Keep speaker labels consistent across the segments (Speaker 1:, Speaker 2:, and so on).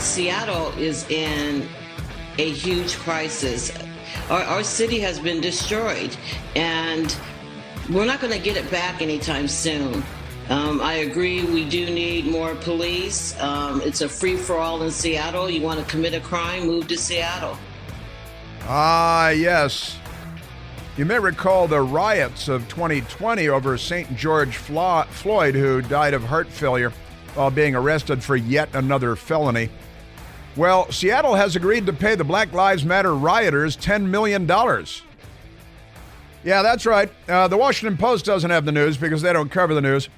Speaker 1: Seattle is in a huge crisis. Our, our city has been destroyed, and we're not going to get it back anytime soon. Um, I agree, we do need more police. Um, it's a free for all in Seattle. You want to commit a crime, move to Seattle.
Speaker 2: Ah, yes. You may recall the riots of 2020 over St. George Floyd, who died of heart failure while being arrested for yet another felony. Well, Seattle has agreed to pay the Black Lives Matter rioters $10 million. Yeah, that's right. Uh, the Washington Post doesn't have the news because they don't cover the news.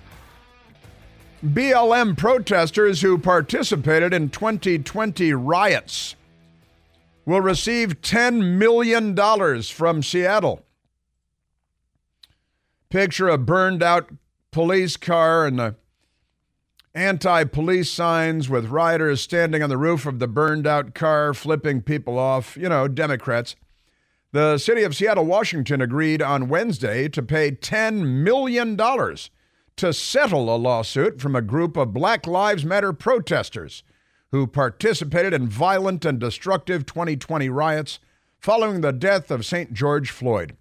Speaker 2: BLM protesters who participated in 2020 riots will receive $10 million from Seattle. Picture a burned out police car and the anti police signs with rioters standing on the roof of the burned out car, flipping people off. You know, Democrats. The city of Seattle, Washington agreed on Wednesday to pay $10 million to settle a lawsuit from a group of Black Lives Matter protesters who participated in violent and destructive 2020 riots following the death of St. George Floyd.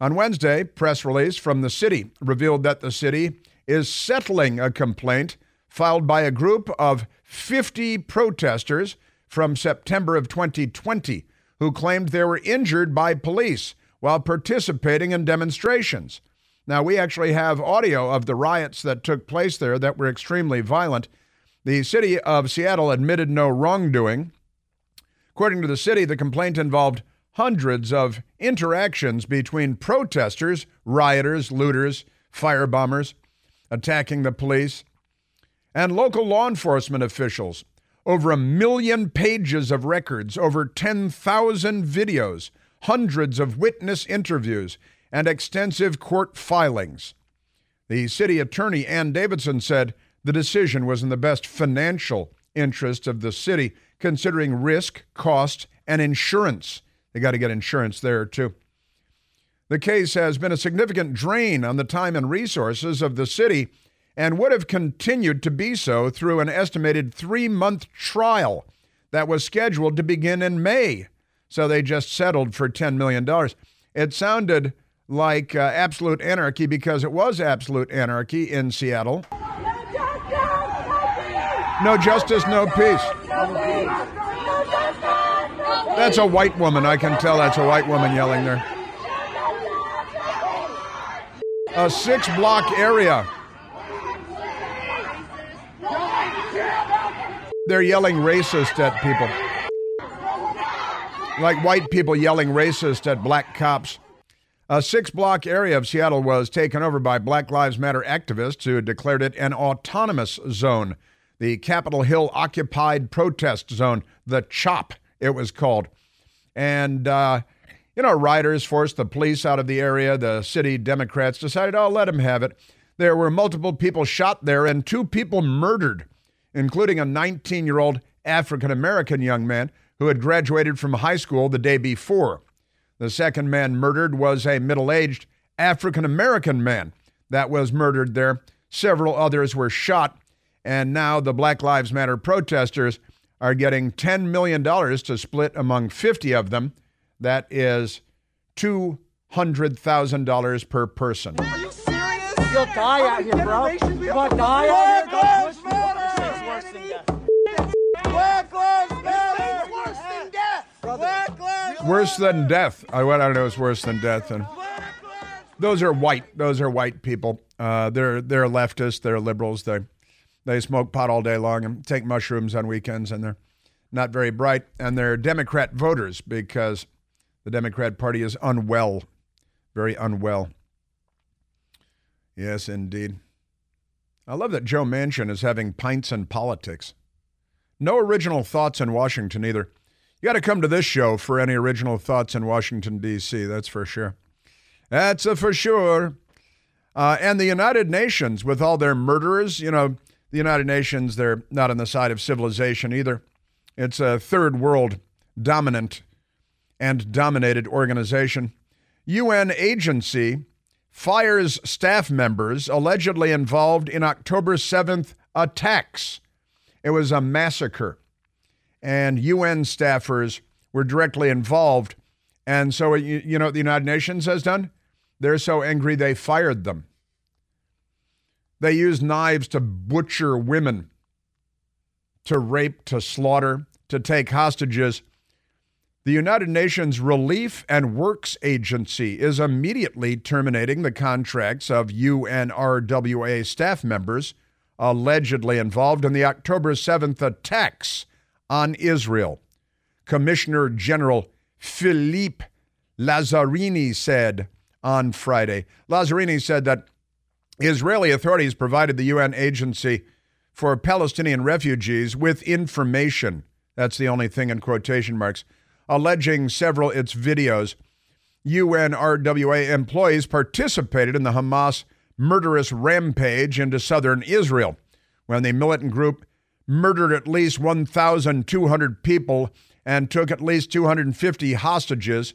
Speaker 2: On Wednesday, press release from the city revealed that the city is settling a complaint filed by a group of 50 protesters from September of 2020 who claimed they were injured by police while participating in demonstrations. Now, we actually have audio of the riots that took place there that were extremely violent. The city of Seattle admitted no wrongdoing. According to the city, the complaint involved hundreds of interactions between protesters, rioters, looters, firebombers, attacking the police, and local law enforcement officials. Over a million pages of records, over 10,000 videos, hundreds of witness interviews, and extensive court filings. The city attorney, Ann Davison, said the decision was in the best financial interest of the city, considering risk, cost, and insurance. They got to get insurance there, too. The case has been a significant drain on the time and resources of the city and would have continued to be so through an estimated three month trial that was scheduled to begin in May. So they just settled for $10 million. It sounded like uh, absolute anarchy because it was absolute anarchy in Seattle. No justice, no peace. That's a white woman. I can tell that's a white woman yelling there a six block area. They're yelling racist at people. Like white people yelling racist at black cops. A six block area of Seattle was taken over by Black Lives Matter activists who declared it an autonomous zone. The Capitol Hill Occupied Protest Zone, the CHOP, it was called. And uh, you know, rioters forced the police out of the area. The city Democrats decided, oh, let them have it. There were multiple people shot there and two people murdered, including a 19 year old African American young man who had graduated from high school the day before. The second man murdered was a middle aged African American man that was murdered there. Several others were shot, and now the Black Lives Matter protesters are getting $10 million to split among 50 of them that is $200,000 per person.
Speaker 3: Are you serious? You'll die out here, bro. You'll die out here. Worse than death. Black Lives Matter. Worse than death. Black Lives
Speaker 2: Worse than death. I, I don't know. It's worse than death. And those are white. Those are white people. Uh, they're they're leftists. They're liberals. They they smoke pot all day long and take mushrooms on weekends, and they're not very bright. And they're Democrat voters because the Democrat Party is unwell, very unwell. Yes, indeed. I love that Joe Manchin is having pints and politics. No original thoughts in Washington either. You got to come to this show for any original thoughts in Washington, D.C., that's for sure. That's for sure. Uh, and the United Nations, with all their murderers, you know, the United Nations, they're not on the side of civilization either. It's a third world dominant and dominated organization. UN agency fires staff members allegedly involved in October 7th attacks It was a massacre. And UN staffers were directly involved. And so, uh, you, you know what the United Nations has done? They're so angry they fired them. They used knives to butcher women, to rape, to slaughter, to take hostages. The United Nations Relief and Works Agency is immediately terminating the contracts of UNRWA staff members allegedly involved in the October 7th attacks on Israel. Commissioner General Philippe Lazzarini said on Friday. Lazzarini said that Israeli authorities provided the UN agency for Palestinian refugees with information. That's the only thing in quotation marks, alleging several its videos. UNRWA employees participated in the Hamas murderous rampage into southern Israel when the militant group murdered at least 1,200 people and took at least 250 hostages,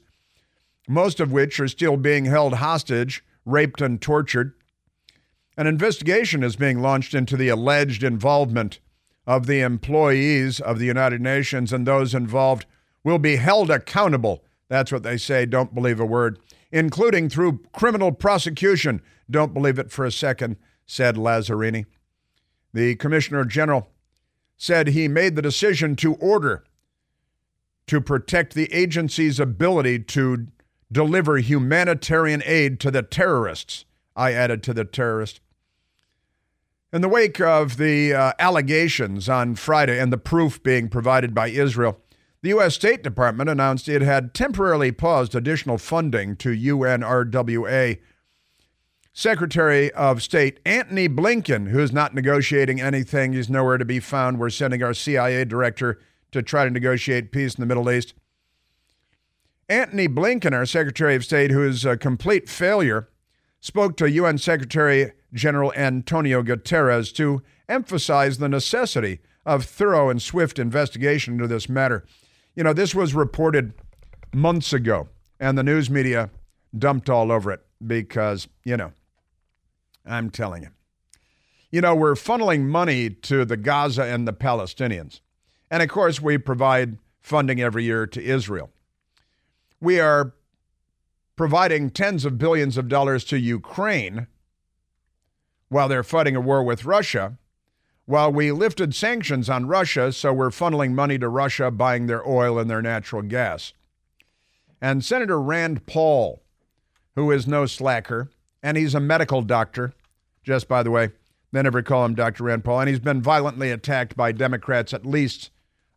Speaker 2: most of which are still being held hostage, raped, and tortured. An investigation is being launched into the alleged involvement of the employees of the United Nations, and those involved will be held accountable. That's what they say. Don't believe a word, including through criminal prosecution. Don't believe it for a second, said Lazzarini. The Commissioner General said he made the decision to order to protect the agency's ability to deliver humanitarian aid to the terrorists. I added to the terrorists. In the wake of the uh, allegations on Friday and the proof being provided by Israel, the U.S. State Department announced it had temporarily paused additional funding to UNRWA. Secretary of State Antony Blinken, who's not negotiating anything, he's nowhere to be found. We're sending our CIA director to try to negotiate peace in the Middle East. Antony Blinken, our Secretary of State, who is a complete failure, spoke to UN Secretary General Antonio Guterres to emphasize the necessity of thorough and swift investigation into this matter. You know, this was reported months ago, and the news media dumped all over it because, you know, I'm telling you. You know, we're funneling money to the Gaza and the Palestinians. And of course, we provide funding every year to Israel. We are providing tens of billions of dollars to Ukraine while they're fighting a war with Russia, while we lifted sanctions on Russia, so we're funneling money to Russia, buying their oil and their natural gas. And Senator Rand Paul, who is no slacker, and he's a medical doctor, just by the way, they never call him Dr. Rand Paul, and he's been violently attacked by Democrats at least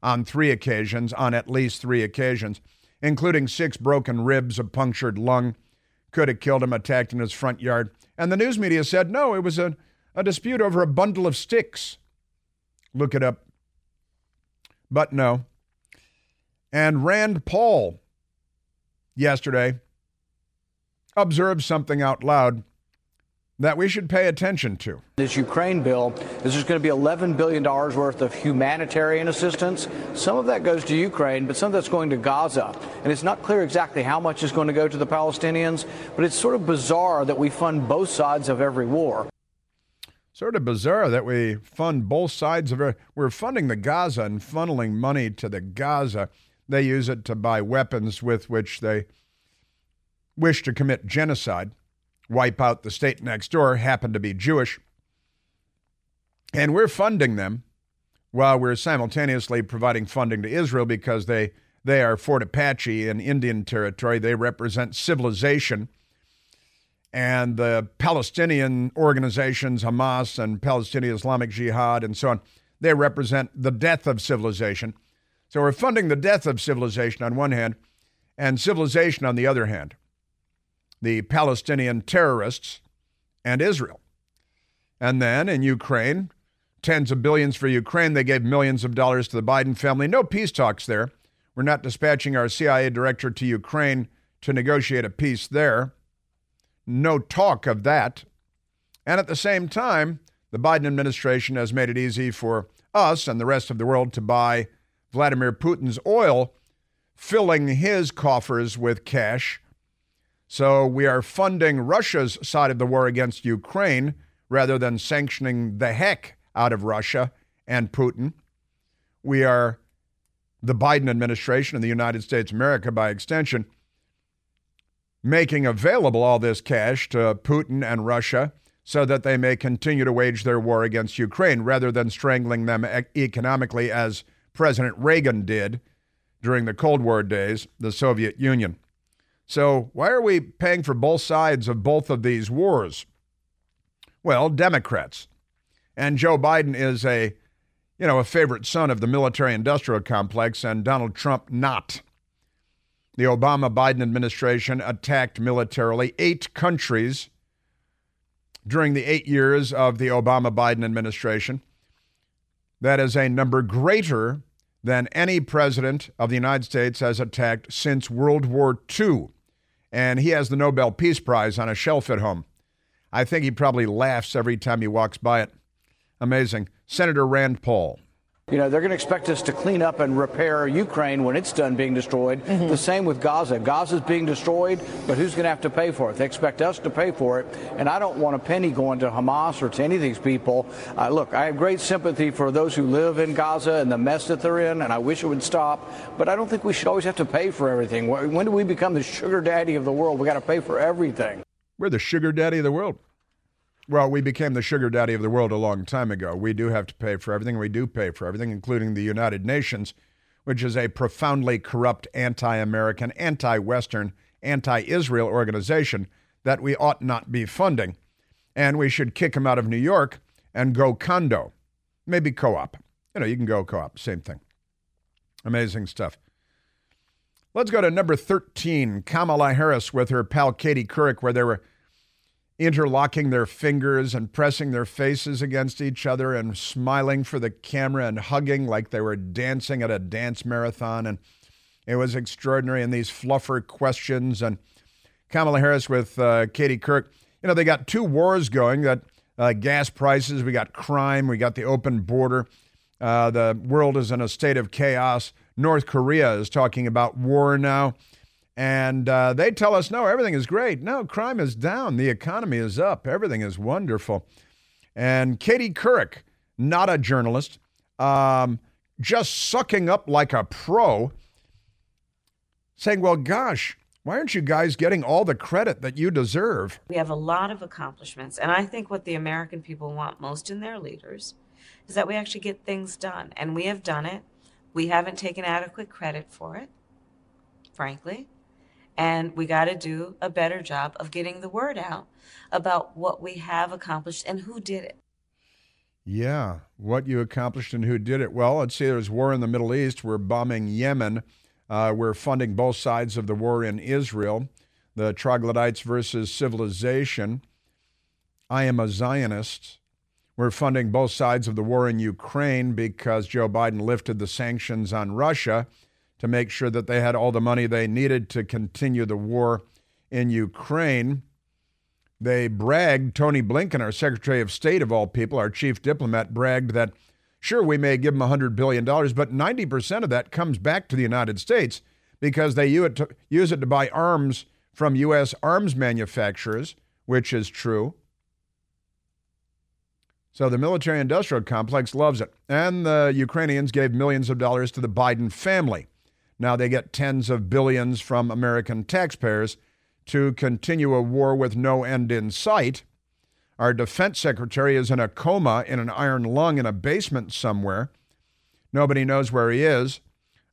Speaker 2: on three occasions, on at least three occasions, including six broken ribs, a punctured lung, could have killed him, attacked in his front yard. And the news media said, no, it was a, a dispute over a bundle of sticks. Look it up. But no. And Rand Paul yesterday observed something out loud that we should pay attention to.
Speaker 4: This Ukraine bill is there's going to be $11 billion worth of humanitarian assistance. Some of that goes to Ukraine, but some of that's going to Gaza. And it's not clear exactly how much is going to go to the Palestinians, but it's sort of bizarre that we fund both sides of every war.
Speaker 2: Sort of bizarre that we fund both sides of it. We're funding the Gaza and funneling money to the Gaza. They use it to buy weapons with which they wish to commit genocide wipe out the state next door happen to be Jewish. And we're funding them while we're simultaneously providing funding to Israel because they, they are Fort Apache in Indian territory. They represent civilization. And the Palestinian organizations, Hamas and Palestinian Islamic Jihad, and so on, they represent the death of civilization. So we're funding the death of civilization on one hand, and civilization on the other hand the Palestinian terrorists and Israel. And then in Ukraine, tens of billions for Ukraine. They gave millions of dollars to the Biden family. No peace talks there. We're not dispatching our CIA director to Ukraine to negotiate a peace there. No talk of that. And at the same time, the Biden administration has made it easy for us and the rest of the world to buy Vladimir Putin's oil, filling his coffers with cash so we are funding Russia's side of the war against Ukraine rather than sanctioning the heck out of Russia and Putin. we are the Biden administration and the United States America by extension making available all this cash to Putin and Russia so that they may continue to wage their war against Ukraine rather than strangling them economically as President Reagan did during the Cold War days, the Soviet Union. So, why are we paying for both sides of both of these wars? Well, Democrats. And Joe Biden is a, you know, a favorite son of the military industrial complex and Donald Trump not. The Obama Biden administration attacked militarily eight countries during the eight years of the Obama Biden administration. That is a number greater than any president of the United States has attacked since World War II. And he has the Nobel Peace Prize on a shelf at home. I think he probably laughs every time he walks by it. Amazing. Senator Rand Paul.
Speaker 4: You know, they're going to expect us to clean up and repair Ukraine when it's done being destroyed. Mm-hmm. The same with Gaza. Gaza's being destroyed, but who's going to have to pay for it? They expect us to pay for it. And I don't want a penny going to Hamas or to any of these people. Uh, look, I have great sympathy for those who live in Gaza and the mess that they're in, and I wish it would stop. But I don't think we should always have to pay for everything. When do we become the sugar daddy of the world? We got to pay for everything.
Speaker 2: We're the sugar daddy of the world. Well, we became the sugar daddy of the world a long time ago. We do have to pay for everything. We do pay for everything, including the United Nations, which is a profoundly corrupt, anti American, anti Western, anti Israel organization that we ought not be funding. And we should kick them out of New York and go condo, maybe co op. You know, you can go co op, same thing. Amazing stuff. Let's go to number 13, Kamala Harris with her pal Katie Couric, where they were interlocking their fingers and pressing their faces against each other and smiling for the camera and hugging like they were dancing at a dance marathon. And it was extraordinary. And these fluffer questions and Kamala Harris with uh, Katie Couric. You know, they got two wars going that uh, gas prices, we got crime, we got the open border. Uh, the world is in a state of chaos. North Korea is talking about war now. And uh, they tell us, no, everything is great. No, crime is down. The economy is up. Everything is wonderful. And Katie Couric, not a journalist, um, just sucking up like a pro, saying, well, gosh, why aren't you guys getting all the credit that you deserve?
Speaker 5: We have a lot of accomplishments. And I think what the American people want most in their leaders is that we actually get things done. And we have done it. We haven't taken adequate credit for it, frankly. And we got to do a better job of getting the word out about what we have accomplished and who did it.
Speaker 2: Yeah, what you accomplished and who did it. Well, let's see, there's war in the Middle East. We're bombing Yemen. Uh, we're funding both sides of the war in Israel, the troglodytes versus civilization. I am a Zionist. We're funding both sides of the war in Ukraine because Joe Biden lifted the sanctions on Russia to make sure that they had all the money they needed to continue the war in Ukraine. They bragged, Tony Blinken, our Secretary of State of all people, our chief diplomat, bragged that sure, we may give them $100 billion, but 90% of that comes back to the United States because they use it to, buy arms from U.S. arms manufacturers, which is true. So the military industrial complex loves it. And the Ukrainians gave millions of dollars to the Biden family. Now they get tens of billions from American taxpayers to continue a war with no end in sight. Our defense secretary is in a coma in an iron lung in a basement somewhere. Nobody knows where he is.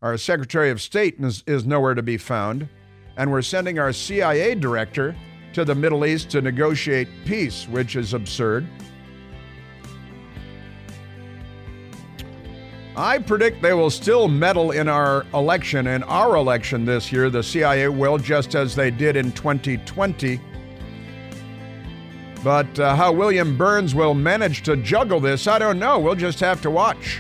Speaker 2: Our secretary of state is, is nowhere to be found. And we're sending our CIA director to the Middle East to negotiate peace, which is absurd. I predict they will still meddle in our election, in our election this year. The CIA will, just as they did in 2020. But uh, how William Burns will manage to juggle this, I don't know. We'll just have to watch.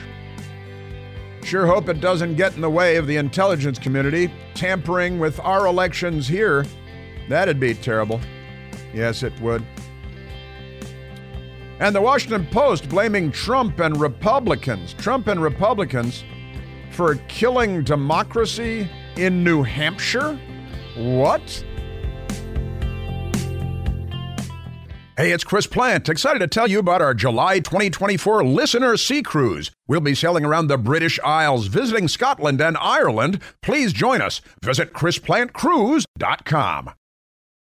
Speaker 2: Sure hope it doesn't get in the way of the intelligence community tampering with our elections here. That'd be terrible. Yes, it would. And the Washington Post blaming Trump and Republicans, Trump and Republicans, for killing democracy in New Hampshire? What? Hey, it's Chris Plante. Excited to tell you about our July 2024 Listener Sea Cruise. We'll be sailing around the British Isles, visiting Scotland and Ireland. Please join us. Visit ChrisPlanteCruise.com.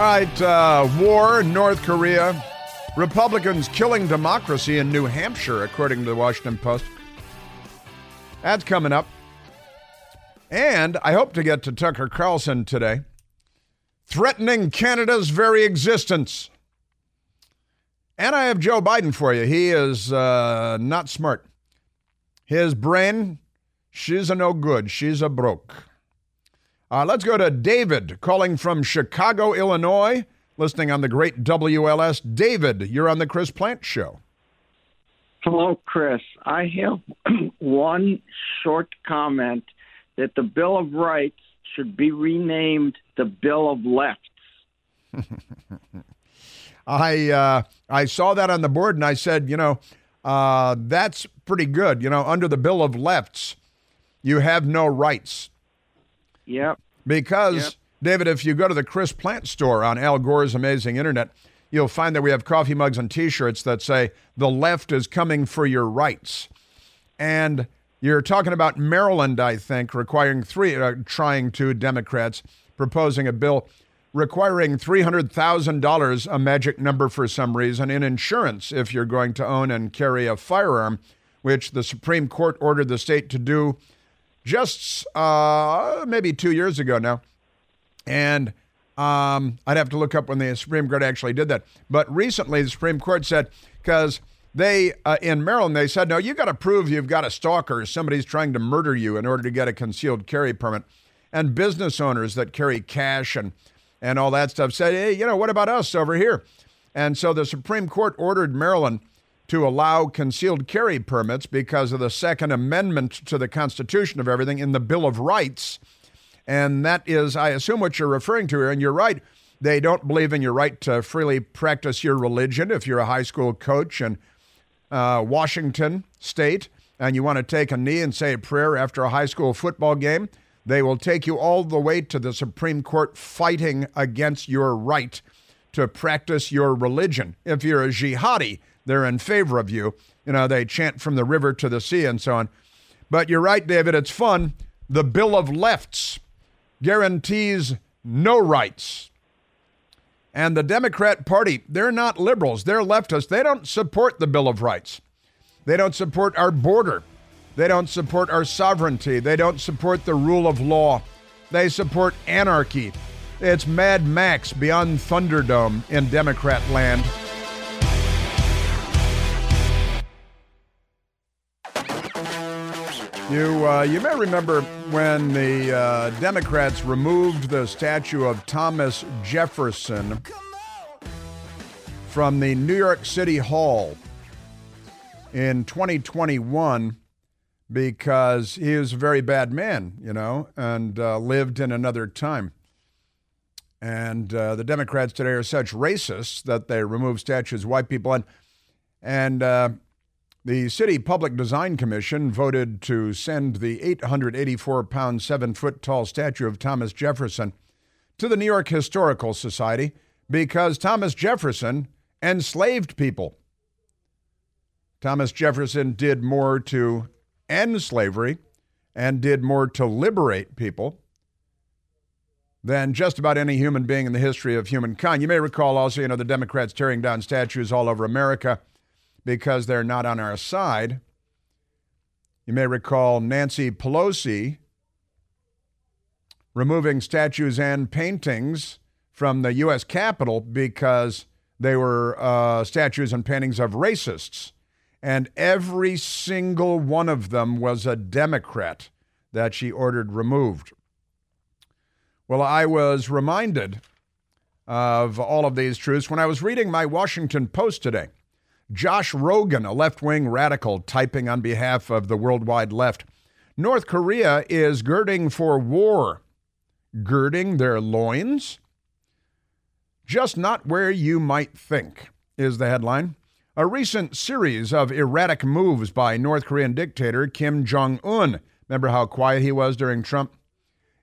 Speaker 2: All right, uh, war North Korea. Republicans killing democracy in New Hampshire, according to the Washington Post. That's coming up. And I hope to get to Tucker Carlson today, threatening Canada's very existence. And I have Joe Biden for you. He is uh, not smart. His brain, she's a no good. She's a broke. Uh, let's go to David calling from Chicago, Illinois, listening on the great WLS. David, you're on the Chris Plante Show.
Speaker 6: Hello, Chris. I have one short comment that the Bill of Rights should be renamed the Bill of Lefts.
Speaker 2: I uh, I saw that on the board and I said, you know, uh, that's pretty good. You know, under the Bill of Lefts, you have no rights.
Speaker 6: Yep.
Speaker 2: Because,
Speaker 6: Yep.
Speaker 2: David, if you go to the Chris Plante store on Al Gore's Amazing Internet, you'll find that we have coffee mugs and t shirts that say, the left is coming for your rights. And you're talking about Maryland, I think, requiring three, uh, trying to, Democrats proposing a bill requiring $300,000, a magic number for some reason, in insurance if you're going to own and carry a firearm, which the Supreme Court ordered the state to do just uh, maybe two years ago now. And um, I'd have to look up when the Supreme Court actually did that. But recently, the Supreme Court said, because they, uh, in Maryland, they said, no, you got to prove you've got a stalker, somebody's trying to murder you in order to get a concealed carry permit. And business owners that carry cash and, and all that stuff said, hey, you know, what about us over here? And so the Supreme Court ordered Maryland to allow concealed carry permits because of the Second Amendment to the Constitution of everything in the Bill of Rights. And that is, I assume, what you're referring to here. And you're right. They don't believe in your right to freely practice your religion if you're a high school coach in uh, Washington State and you want to take a knee and say a prayer after a high school football game. They will take you all the way to the Supreme Court fighting against your right to practice your religion. If you're a jihadi, they're in favor of you. You know, they chant from the river to the sea and so on. But you're right, David, it's fun. The Bill of Lefts guarantees no rights. And the Democrat Party, they're not liberals, they're leftists. They don't support the Bill of Rights. They don't support our border. They don't support our sovereignty. They don't support the rule of law. They support anarchy. It's Mad Max beyond Thunderdome in Democrat land. You, uh, you may remember when the uh, Democrats removed the statue of Thomas Jefferson from the New York City Hall in 2021 because he was a very bad man, you know, and uh, lived in another time. And uh, the Democrats today are such racists that they remove statues of white people. And, and uh, the City Public Design Commission voted to send the 884 pound, seven foot tall statue of Thomas Jefferson to the New York Historical Society because Thomas Jefferson enslaved people. Thomas Jefferson did more to end slavery and did more to liberate people than just about any human being in the history of humankind. You may recall also, you know, the Democrats tearing down statues all over America because they're not on our side. You may recall Nancy Pelosi removing statues and paintings from the U.S. Capitol because they were uh, statues and paintings of racists. And every single one of them was a Democrat that she ordered removed. Well, I was reminded of all of these truths when I was reading my Washington Post today. Josh Rogin, a left wing radical, typing on behalf of the worldwide left. North Korea is girding for war. Girding their loins? Just not where you might think, is the headline. A recent series of erratic moves by North Korean dictator Kim Jong un, remember how quiet he was during Trump,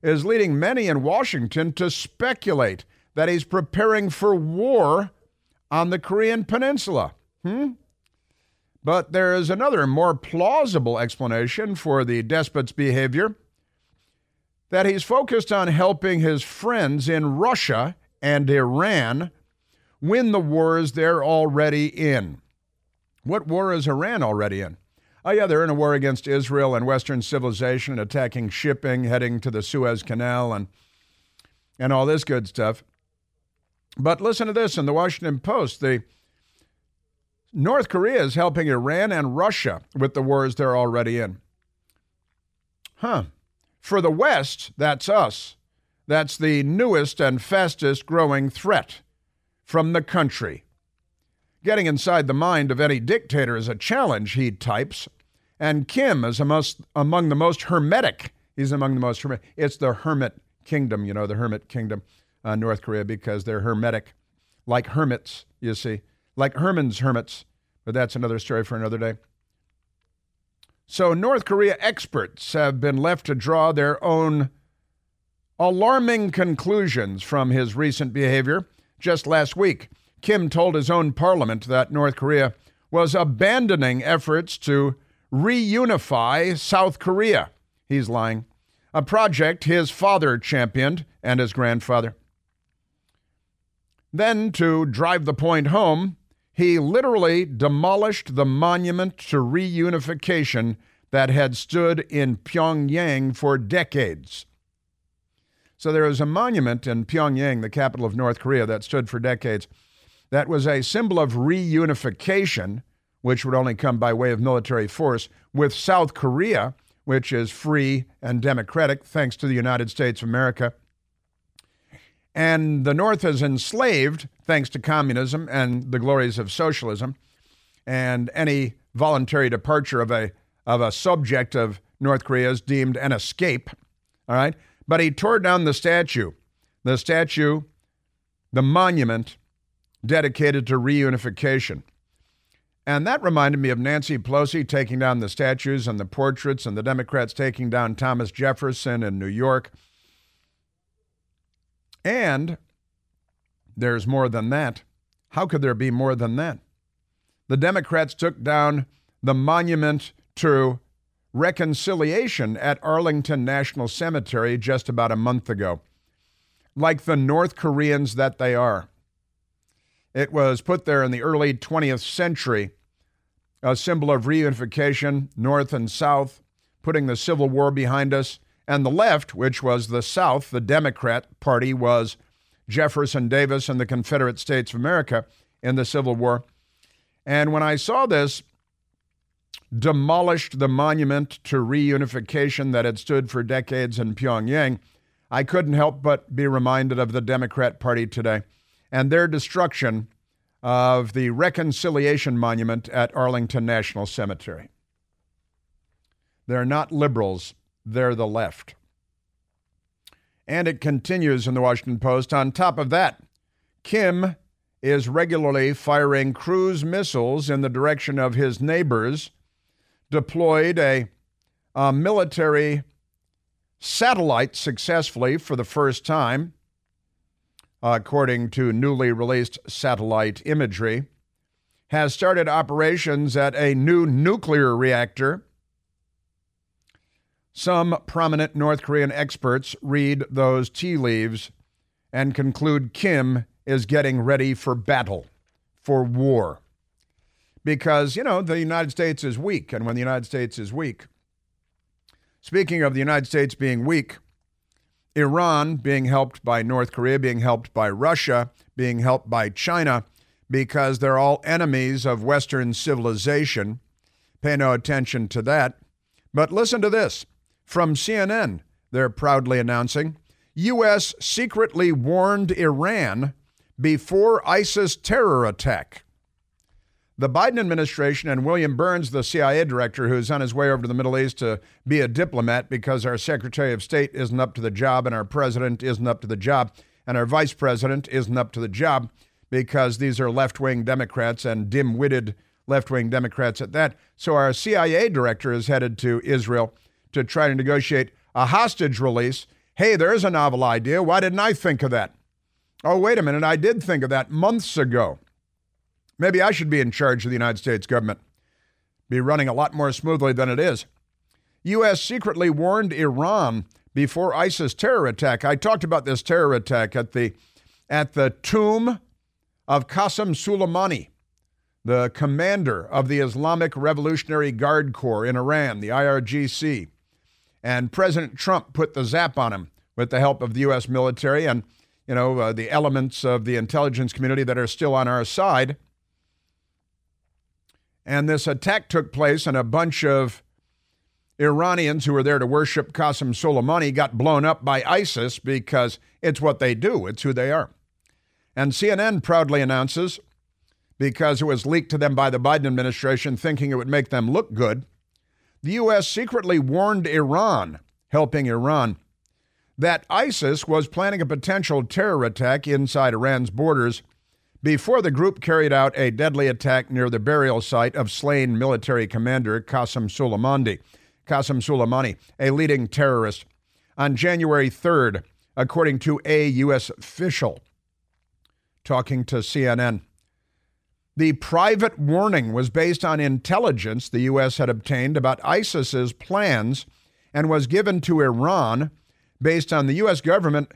Speaker 2: is leading many in Washington to speculate that he's preparing for war on the Korean Peninsula. Hmm? But there is another more plausible explanation for the despot's behavior that he's focused on helping his friends in Russia and Iran win the wars they're already in. What war is Iran already in? Oh, yeah, they're in a war against Israel and Western civilization, attacking shipping, heading to the Suez Canal, and, and all this good stuff. But listen to this in the Washington Post. The North Korea is helping Iran and Russia with the wars they're already in. Huh. For the West, that's us. That's the newest and fastest growing threat from the country. Getting inside the mind of any dictator is a challenge, he types. And Kim is among the most hermetic. He's among the most hermetic. It's the hermit kingdom, you know, the hermit kingdom, uh, North Korea, because they're hermetic, like hermits, you see, like Herman's hermits. But that's another story for another day. So, North Korea experts have been left to draw their own alarming conclusions from his recent behavior. Just last week, Kim told his own parliament that North Korea was abandoning efforts to reunify South Korea. He's lying. A project his father championed and his grandfather. Then, to drive the point home, he literally demolished the monument to reunification that had stood in Pyongyang for decades. So there is a monument in Pyongyang, the capital of North Korea, that stood for decades. That was a symbol of reunification which would only come by way of military force, with South Korea, which is free and democratic thanks to the United States of America. And the North is enslaved thanks to communism and the glories of socialism. And any voluntary departure of a, of a subject of North Korea is deemed an escape. All right? But he tore down the statue. The statue, the monument dedicated to reunification. And that reminded me of Nancy Pelosi taking down the statues and the portraits, and the Democrats taking down Thomas Jefferson in New York. And there's more than that. How could there be more than that? The Democrats took down the monument to reconciliation at Arlington National Cemetery just about a month ago, like the North Koreans that they are. It was put there in the early 20th century a symbol of reunification, North and South, putting the Civil War behind us. And the left, which was the South, the Democrat Party, was Jefferson Davis and the Confederate States of America in the Civil War. And when I saw this, demolished the monument to reunification that had stood for decades in Pyongyang, I couldn't help but be reminded of the Democrat Party today and their destruction of the Reconciliation Monument at Arlington National Cemetery. They're not liberals, they're the left. And it continues in the Washington Post. On top of that, Kim is regularly firing cruise missiles in the direction of his neighbors, deployed a, a military satellite successfully for the first time according to newly released satellite imagery, has started operations at a new nuclear reactor. Some prominent North Korean experts read those tea leaves and conclude Kim is getting ready for battle, for war. Because, you know, the United States is weak. And when the United States is weak, speaking of the United States being weak, Iran being helped by North Korea, being helped by Russia, being helped by China, because they're all enemies of Western civilization. Pay no attention to that. But listen to this from CNN. They're proudly announcing U.S. secretly warned Iran before ISIS terror attack. The Biden administration and William Burns, the CIA director, who's on his way over to the Middle East to be a diplomat because our Secretary of State isn't up to the job and our president isn't up to the job and our vice president isn't up to the job because these are left wing Democrats and dim witted left wing Democrats at that. So our CIA director is headed to Israel to try to negotiate a hostage release. Hey, there's a novel idea. Why didn't I think of that? Oh, wait a minute. I did think of that months ago. Maybe I should be in charge of the United States government. Be running a lot more smoothly than it is. U.S. secretly warned Iran before ISIS terror attack. I talked about this terror attack at the at the tomb of Qasem Soleimani, the commander of the Islamic Revolutionary Guard Corps in Iran, the IRGC. And President Trump put the zap on him with the help of the U.S. military and, you know, uh, the elements of the intelligence community that are still on our side. And this attack took place, and a bunch of Iranians who were there to worship Qasem Soleimani got blown up by ISIS because it's what they do, it's who they are. And CNN proudly announces, because it was leaked to them by the Biden administration thinking it would make them look good, the U.S. secretly warned Iran, helping Iran, that ISIS was planning a potential terror attack inside Iran's borders before the group carried out a deadly attack near the burial site of slain military commander Qasem Soleimani, Qasem Soleimani, a leading terrorist, on January 3rd, according to a U.S. official talking to CNN. The private warning was based on intelligence the U.S. had obtained about ISIS's plans and was given to Iran based on the U.S. government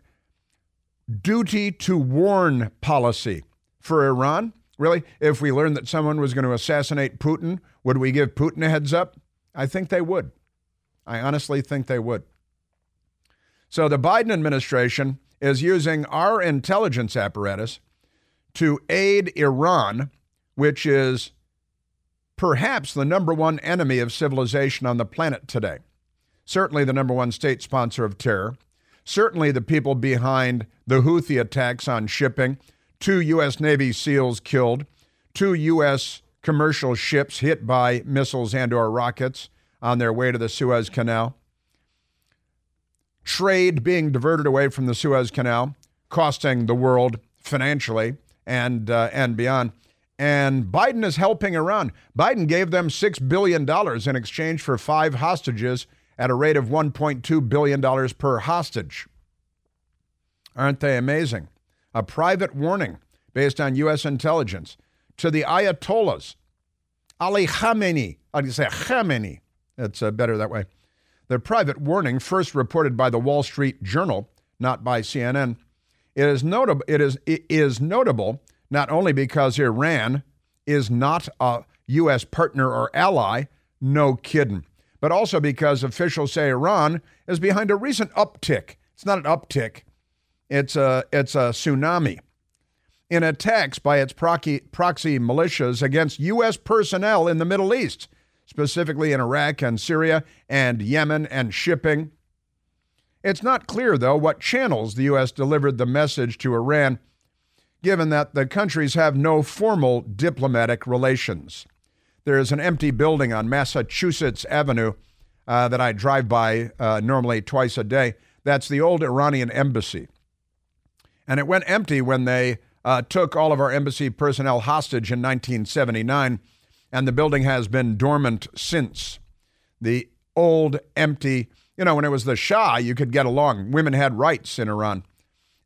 Speaker 2: duty to warn policy. For Iran, really, if we learned that someone was going to assassinate Putin, would we give Putin a heads up? I think they would. I honestly think they would. So the Biden administration is using our intelligence apparatus to aid Iran, which is perhaps the number one enemy of civilization on the planet today. Certainly the number one state sponsor of terror. Certainly the people behind the Houthi attacks on shipping. Two U.S. Navy SEALs killed. Two U.S. commercial ships hit by missiles and or rockets on their way to the Suez Canal. Trade being diverted away from the Suez Canal, costing the world financially and uh, and beyond. And Biden is helping Iran. Biden gave them six billion dollars in exchange for five hostages at a rate of 1.2 billion dollars per hostage. Aren't they amazing? A private warning based on U.S. intelligence to the Ayatollahs, Ali Khamenei. Do you say Khamenei? It's uh, better that way. The private warning, first reported by the Wall Street Journal, not by CNN, it is notable. It is it is notable not only because Iran is not a U.S. partner or ally, no kidding, but also because officials say Iran is behind a recent uptick. It's not an uptick; it's a it's a tsunami in attacks by its proxy, proxy militias against U.S. personnel in the Middle East, specifically in Iraq and Syria and Yemen and shipping. It's not clear, though, what channels the U.S. delivered the message to Iran, given that the countries have no formal diplomatic relations. There is an empty building on Massachusetts Avenue uh, that I drive by uh, normally twice a day. That's the old Iranian embassy. And it went empty when they uh, took all of our embassy personnel hostage in 1979, and the building has been dormant since. The old, empty you know, when it was the Shah, you could get along. Women had rights in Iran.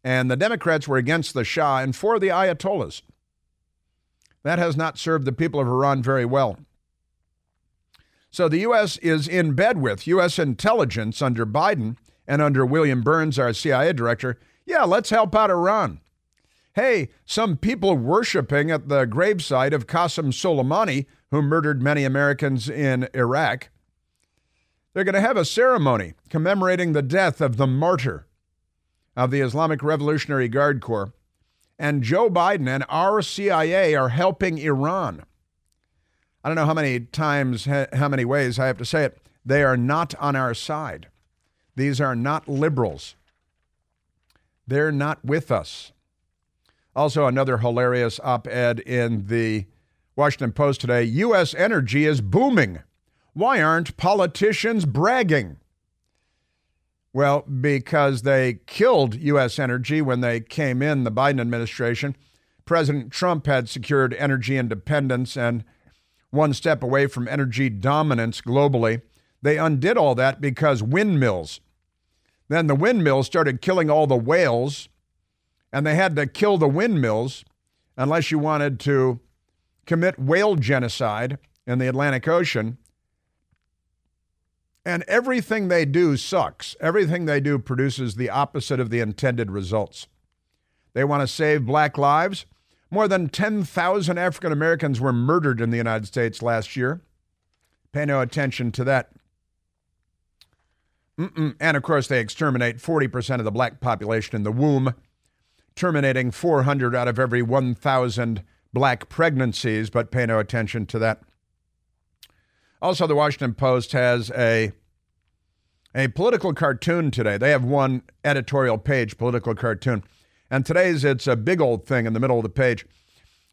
Speaker 2: And the Democrats were against the Shah and for the Ayatollahs. That has not served the people of Iran very well. So the U.S. is in bed with U.S. intelligence under Biden and under William Burns, our CIA director. Yeah, let's help out Iran. Hey, some people worshiping at the gravesite of Qasem Soleimani, who murdered many Americans in Iraq, they're going to have a ceremony commemorating the death of the martyr of the Islamic Revolutionary Guard Corps. And Joe Biden and our CIA are helping Iran. I don't know how many times, how many ways I have to say it. They are not on our side. These are not liberals. They're not with us. Also, another hilarious op ed in the Washington Post today U.S. energy is booming. Why aren't politicians bragging? Well, because they killed U.S. energy when they came in, the Biden administration. President Trump had secured energy independence and one step away from energy dominance globally. They undid all that because windmills. Then the windmills started killing all the whales, and they had to kill the windmills unless you wanted to commit whale genocide in the Atlantic Ocean. And everything they do sucks. Everything they do produces the opposite of the intended results. They want to save black lives. More than 10,000 African Americans were murdered in the United States last year. Pay no attention to that. Mm-mm. And of course, they exterminate 40% of the black population in the womb, terminating 400 out of every 1,000 black pregnancies, but pay no attention to that. Also, the Washington Post has a a political cartoon today. They have one editorial page, political cartoon. And today's it's a big old thing in the middle of the page.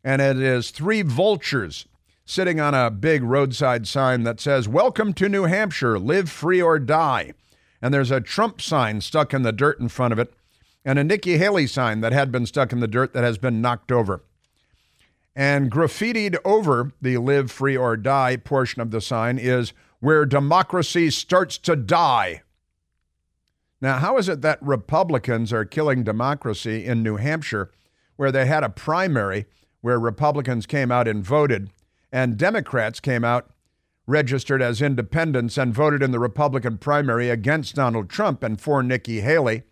Speaker 2: And it is three vultures sitting on a big roadside sign that says, Welcome to New Hampshire, live free or die. And there's a Trump sign stuck in the dirt in front of it, and a Nikki Haley sign that had been stuck in the dirt that has been knocked over. And graffitied over the live free or die portion of the sign is where democracy starts to die. Now, how is it that Republicans are killing democracy in New Hampshire, where they had a primary where Republicans came out and voted, and Democrats came out, registered as independents, and voted in the Republican primary against Donald Trump and for Nikki Haley?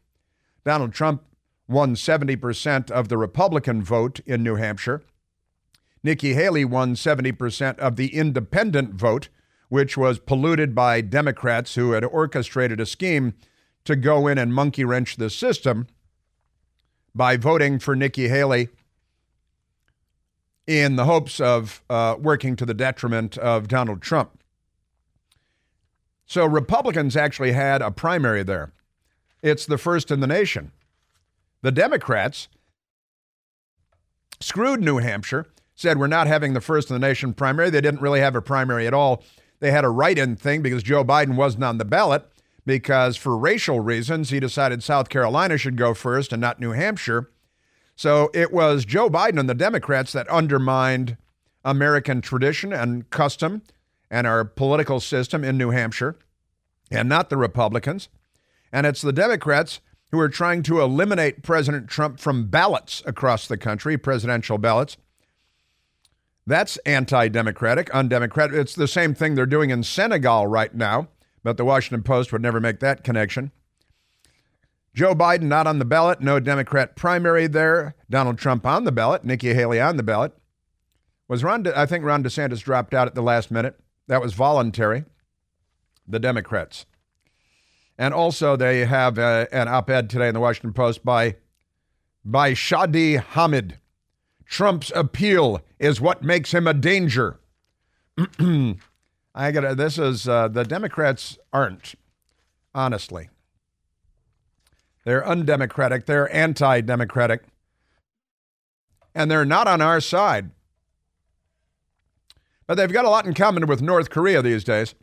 Speaker 2: Donald Trump won 70% of the Republican vote in New Hampshire. Nikki Haley won 70% of the independent vote, which was polluted by Democrats who had orchestrated a scheme to go in and monkey wrench the system by voting for Nikki Haley in the hopes of uh, working to the detriment of Donald Trump. So Republicans actually had a primary there. It's the first in the nation. The Democrats screwed New Hampshire said we're not having the first in the nation primary. They didn't really have a primary at all. They had a write in thing because Joe Biden wasn't on the ballot because for racial reasons, he decided South Carolina should go first and not New Hampshire. So it was Joe Biden and the Democrats that undermined American tradition and custom and our political system in New Hampshire, and not the Republicans. And it's the Democrats who are trying to eliminate President Trump from ballots across the country, presidential ballots. That's anti democratic, undemocratic. It's the same thing they're doing in Senegal right now, but the Washington Post would never make that connection. Joe Biden not on the ballot, no Democrat primary there. Donald Trump on the ballot, Nikki Haley on the ballot. Was Ron? De- I think Ron DeSantis dropped out at the last minute. That was voluntary. The Democrats, and also they have uh, an op-ed today in the Washington Post by by Shadi Hamid. Trump's appeal is what makes him a danger. I got this is uh, the Democrats aren't honestly. They're undemocratic, they're anti-democratic. And they're not on our side. But they've got a lot in common with North Korea these days.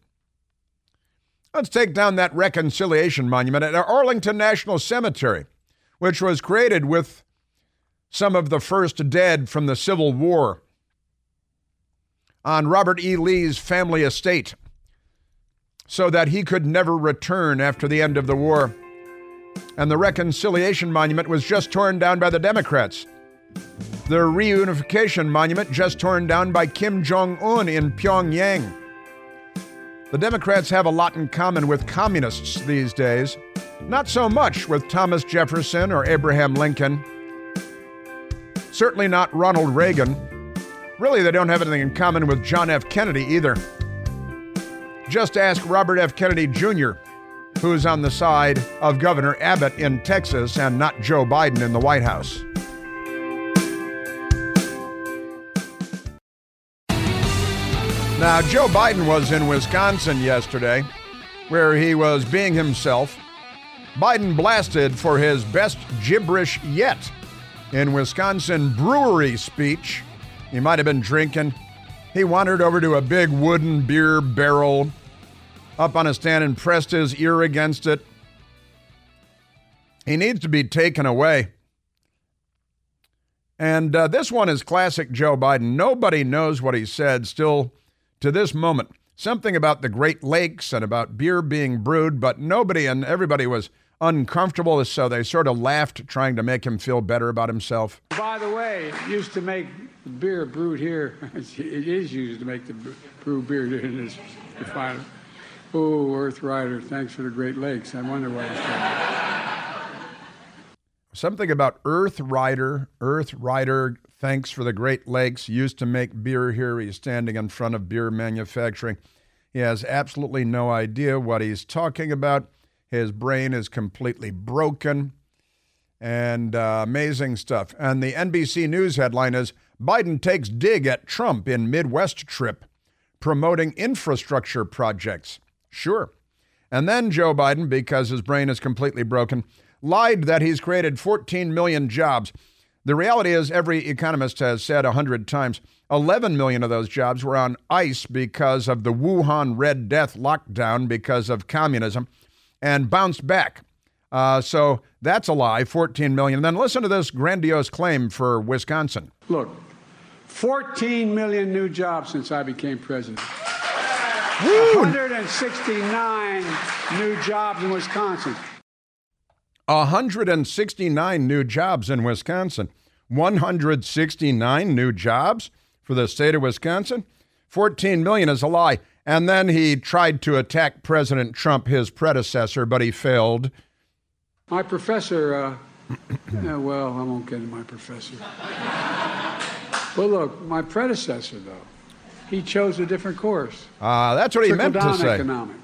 Speaker 2: Let's take down that reconciliation monument at Arlington National Cemetery, which was created with some of the first dead from the Civil War on Robert E. Lee's family estate so that he could never return after the end of the war. And the Reconciliation Monument was just torn down by the Democrats. The Reunification Monument just torn down by Kim Jong un in Pyongyang. The Democrats have a lot in common with communists these days. Not so much with Thomas Jefferson or Abraham Lincoln Certainly not Ronald Reagan. Really, they don't have anything in common with John F. Kennedy either. Just ask Robert F. Kennedy Jr., who's on the side of Governor Abbott in Texas and not Joe Biden in the White House. Now, Joe Biden was in Wisconsin yesterday, where he was being himself. Biden blasted for his best gibberish yet in Wisconsin brewery speech. He might have been drinking. He wandered over to a big wooden beer barrel up on a stand and pressed his ear against it. He needs to be taken away. And uh, this one is classic Joe Biden. Nobody knows what he said still to this moment. Something about the Great Lakes and about beer being brewed, but nobody and everybody was uncomfortable, so they sort of laughed, trying to make him feel better about himself.
Speaker 7: By the way, used to make beer brewed here. it is used to make the brew beer in this refinery. Oh, Earth Rider, thanks for the Great Lakes. I wonder why.
Speaker 2: Something about Earth Rider, Earth Rider, thanks for the Great Lakes, used to make beer here. He's standing in front of beer manufacturing. He has absolutely no idea what he's talking about. His brain is completely broken and uh, amazing stuff. And the NBC News headline is Biden takes dig at Trump in Midwest trip, promoting infrastructure projects. Sure. And then Joe Biden, because his brain is completely broken, lied that he's created 14 million jobs. The reality is, every economist has said 100 times 11 million of those jobs were on ice because of the Wuhan Red Death lockdown because of communism and bounced back. Uh, so that's a lie, 14 million. And then listen to this grandiose claim for Wisconsin.
Speaker 7: Look, 14 million new jobs since I became president. 169 new jobs in Wisconsin.
Speaker 2: 169 new jobs in Wisconsin. 169 new jobs for the state of Wisconsin. 14 million is a lie. And then he tried to attack President Trump, his predecessor, but he failed.
Speaker 7: My professor, uh, yeah, well, I won't get into my professor. well, look, my predecessor, though, he chose a different course.
Speaker 2: Uh, that's what he meant to say.
Speaker 7: economics.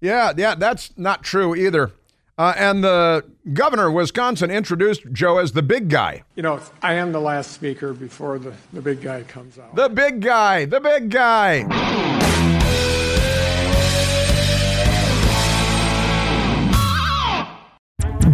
Speaker 2: Yeah, yeah, that's not true either. Uh, and the governor of Wisconsin introduced Joe as the big guy.
Speaker 7: You know, I am the last speaker before the, the big guy comes out.
Speaker 2: The big guy, the big guy.